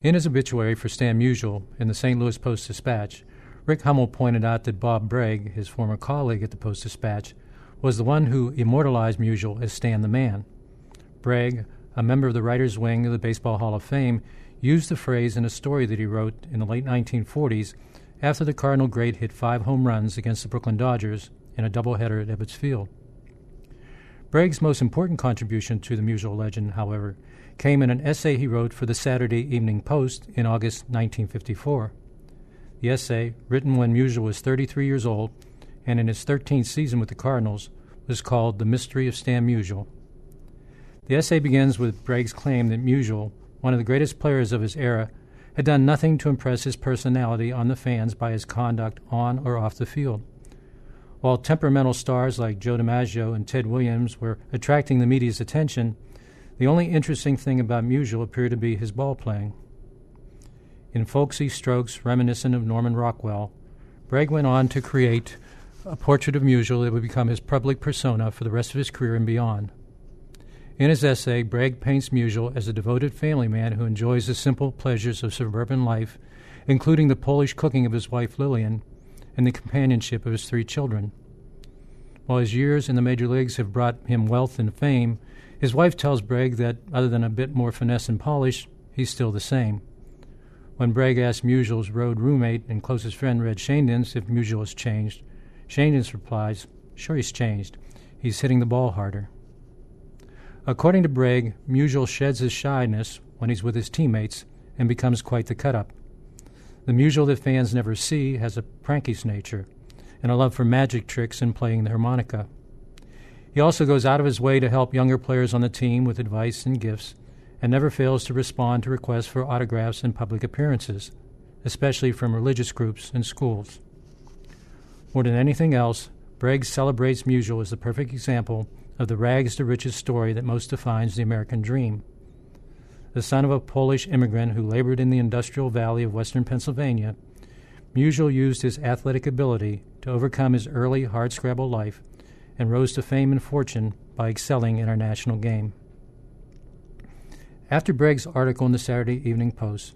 In his obituary for Stan Musial in the St. Louis Post Dispatch, Rick Hummel pointed out that Bob Broeg, his former colleague at the Post Dispatch, was the one who immortalized Musial as Stan the Man. Broeg, a member of the writers' wing of the Baseball Hall of Fame, used the phrase in a story that he wrote in the late 1940s after the Cardinal great hit five home runs against the Brooklyn Dodgers in a doubleheader at Ebbets Field. Broeg's most important contribution to the Musial legend, however, came in an essay he wrote for the Saturday Evening Post in August 1954. The essay, written when Musial was 33 years old and in his 13th season with the Cardinals, was called The Mystery of Stan Musial. The essay begins with Broeg's claim that Musial, one of the greatest players of his era, had done nothing to impress his personality on the fans by his conduct on or off the field. While temperamental stars like Joe DiMaggio and Ted Williams were attracting the media's attention, the only interesting thing about Musial appeared to be his ball playing. In folksy strokes reminiscent of Norman Rockwell, Broeg went on to create a portrait of Musial that would become his public persona for the rest of his career and beyond. In his essay, Broeg paints Musial as a devoted family man who enjoys the simple pleasures of suburban life, including the Polish cooking of his wife Lillian and the companionship of his three children. While his years in the major leagues have brought him wealth and fame, his wife tells Broeg that, other than a bit more finesse and polish, he's still the same. When Broeg asks Musial's road roommate and closest friend Red Schoendienst if Musial has changed, Schoendienst replies, Sure, he's changed. He's hitting the ball harder. According to Broeg, Musial sheds his shyness when he's with his teammates and becomes quite the cut up. The Musial that fans never see has a prankish nature and a love for magic tricks and playing the harmonica. He also goes out of his way to help younger players on the team with advice and gifts, and never fails to respond to requests for autographs and public appearances, especially from religious groups and schools. More than anything else, Broeg celebrates Musial as the perfect example of the rags to riches story that most defines the American dream. The son of a Polish immigrant who labored in the industrial valley of western Pennsylvania, Musial used his athletic ability to overcome his early hardscrabble life and rose to fame and fortune by excelling in our national game. After Broeg's article in the Saturday Evening Post,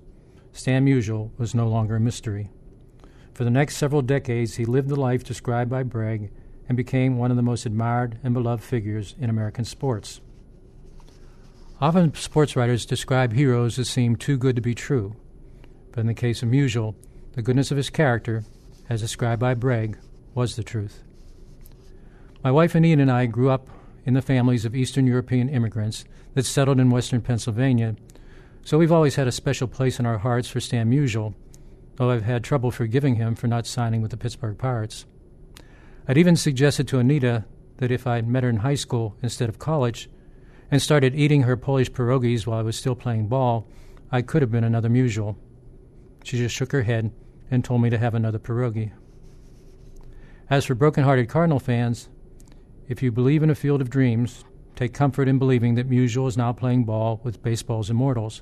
Stan Musial was no longer a mystery. For the next several decades, he lived the life described by Broeg and became one of the most admired and beloved figures in American sports. Often, sports writers describe heroes as seem too good to be true, but in the case of Musial, the goodness of his character, as described by Broeg, was the truth. My wife Anita and I grew up in the families of Eastern European immigrants that settled in western Pennsylvania, so we've always had a special place in our hearts for Stan Musial, though I've had trouble forgiving him for not signing with the Pittsburgh Pirates. I'd even suggested to Anita that if I'd met her in high school instead of college and started eating her Polish pierogies while I was still playing ball, I could have been another Musial. She just shook her head and told me to have another pierogi. As for broken-hearted Cardinal fans, if you believe in a field of dreams, take comfort in believing that Musial is now playing ball with baseball's immortals,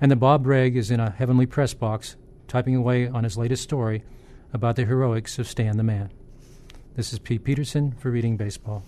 and that Bob Broeg is in a heavenly press box typing away on his latest story about the heroics of Stan the Man. This is Pete Peterson for Reading Baseball.